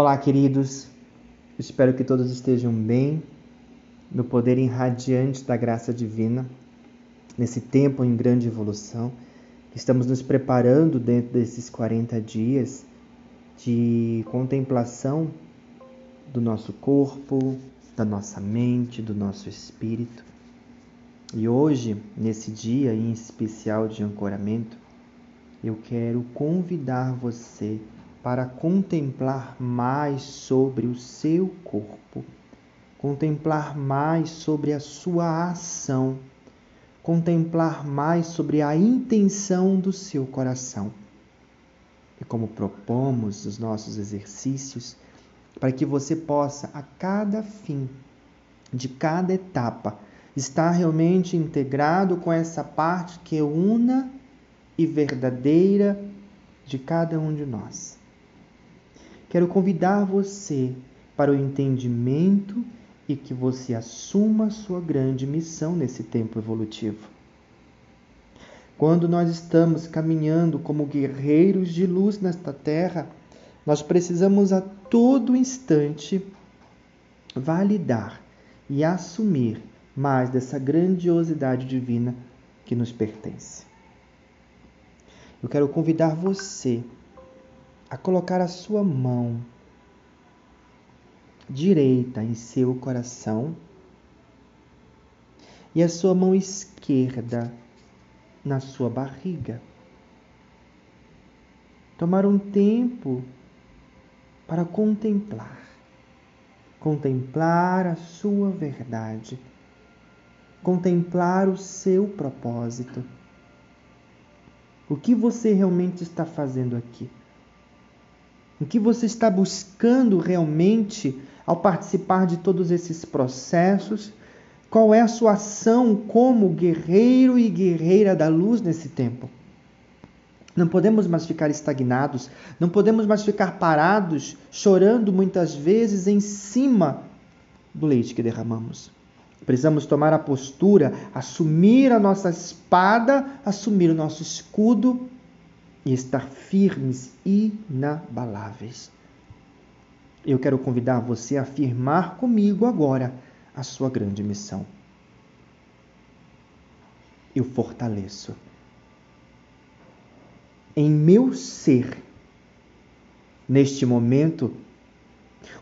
Olá, queridos. Espero que todos estejam bem, no poder irradiante da graça divina, nesse tempo em grande evolução. Estamos nos preparando dentro desses 40 dias de contemplação do nosso corpo, da nossa mente, do nosso espírito. E hoje, nesse dia em especial de ancoramento, eu quero convidar você para contemplar mais sobre o seu corpo, contemplar mais sobre a sua ação, contemplar mais sobre a intenção do seu coração. E como propomos os nossos exercícios, para que você possa, a cada fim de cada etapa, estar realmente integrado com essa parte que é una e verdadeira de cada um de nós quero convidar você para o entendimento e que você assuma sua grande missão nesse tempo evolutivo. Quando nós estamos caminhando como guerreiros de luz nesta terra, nós precisamos a todo instante validar e assumir mais dessa grandiosidade divina que nos pertence. Eu quero convidar você a colocar a sua mão direita em seu coração e a sua mão esquerda na sua barriga. Tomar um tempo para contemplar, contemplar a sua verdade, contemplar o seu propósito. O que você realmente está fazendo aqui? O que você está buscando realmente ao participar de todos esses processos? Qual é a sua ação como guerreiro e guerreira da luz nesse tempo? Não podemos mais ficar estagnados, não podemos mais ficar parados, chorando muitas vezes em cima do leite que derramamos. Precisamos tomar a postura, assumir a nossa espada, assumir o nosso escudo e estar firmes e inabaláveis. Eu quero convidar você a afirmar comigo agora a sua grande missão. Eu fortaleço em meu ser, neste momento,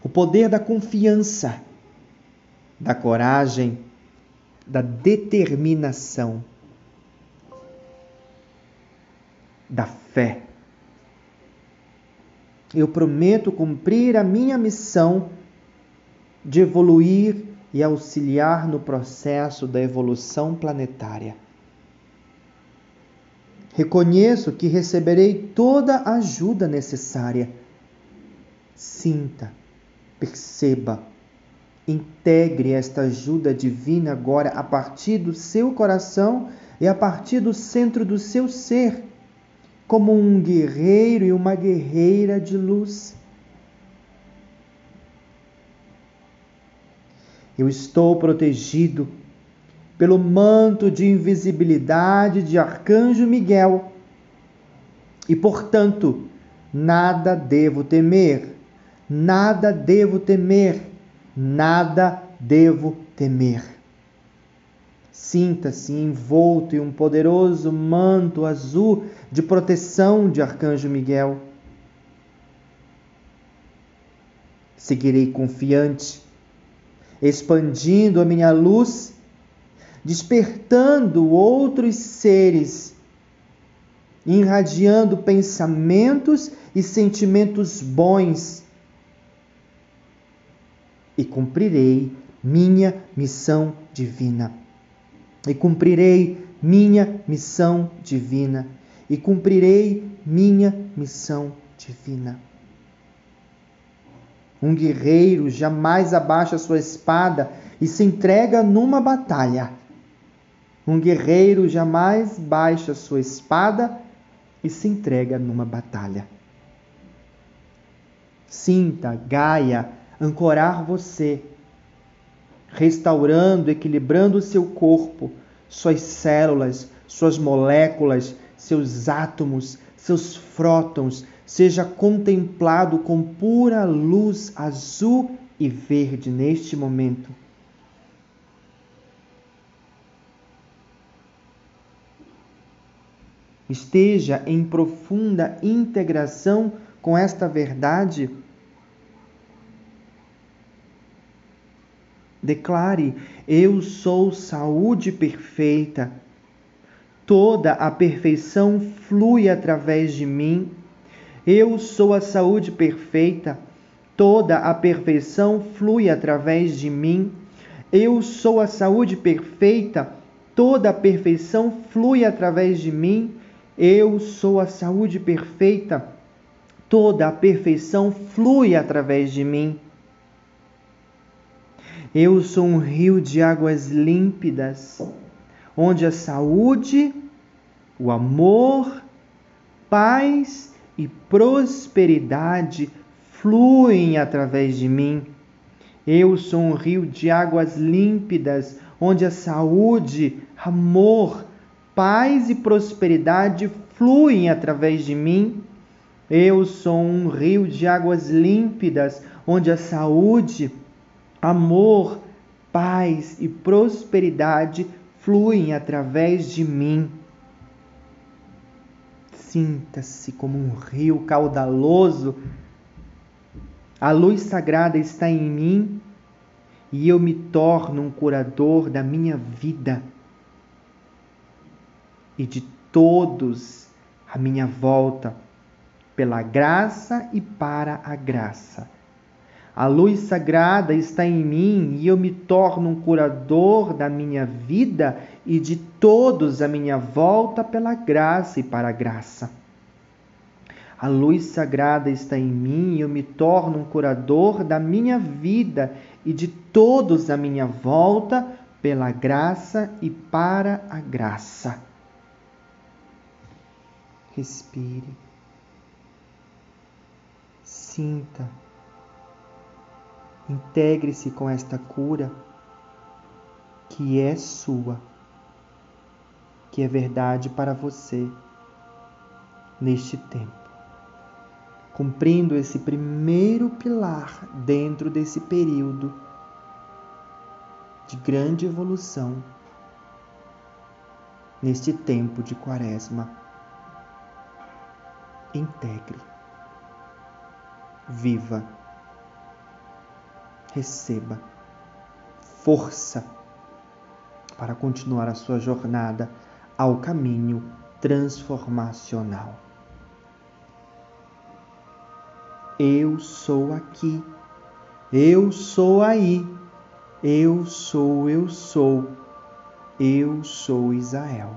o poder da confiança, da coragem, da determinação da fé. Eu prometo cumprir a minha missão de evoluir e auxiliar no processo da evolução planetária. Reconheço que receberei toda a ajuda necessária. Sinta, perceba, integre esta ajuda divina agora a partir do seu coração e a partir do centro do seu ser como um guerreiro e uma guerreira de luz. Eu estou protegido pelo manto de invisibilidade de Arcanjo Miguel e, portanto, nada devo temer, nada devo temer, nada devo temer. Sinta-se envolto em um poderoso manto azul de proteção de Arcanjo Miguel. Seguirei confiante, expandindo a minha luz, despertando outros seres, irradiando pensamentos e sentimentos bons, e cumprirei minha missão divina e cumprirei minha missão divina, e cumprirei minha missão divina. Um guerreiro jamais abaixa sua espada e se entrega numa batalha. Um guerreiro jamais baixa sua espada e se entrega numa batalha. Sinta Gaia ancorar você restaurando, equilibrando o seu corpo, suas células, suas moléculas, seus átomos, seus frótons, seja contemplado com pura luz azul e verde neste momento. Esteja em profunda integração com esta verdade. Declare: Eu sou saúde perfeita. Toda a perfeição flui através de mim. Eu sou a saúde perfeita. Toda a perfeição flui através de mim. Eu sou a saúde perfeita. Toda a perfeição flui através de mim. Eu sou a saúde perfeita. Toda a perfeição flui através de mim. Eu sou um rio de águas límpidas, onde a saúde, o amor, paz e prosperidade fluem através de mim. Eu sou um rio de águas límpidas, onde a saúde, amor, paz e prosperidade fluem através de mim. Eu sou um rio de águas límpidas, onde a saúde, amor, paz e prosperidade fluem através de mim. Sinta-se como um rio caudaloso. A luz sagrada está em mim e eu me torno um curador da minha vida e de todos à minha volta, pela graça e para a graça. A luz sagrada está em mim e eu me torno um curador da minha vida e de todos à minha volta pela graça e para a graça. A luz sagrada está em mim e eu me torno um curador da minha vida e de todos à minha volta pela graça e para a graça. Respire. Sinta Integre-se com esta cura que é sua, que é verdade para você neste tempo. Cumprindo esse primeiro pilar dentro desse período de grande evolução neste tempo de Quaresma. Integre. Viva receba força para continuar a sua jornada ao caminho transformacional. Eu sou aqui, eu sou aí, eu sou, eu sou, eu sou Israel.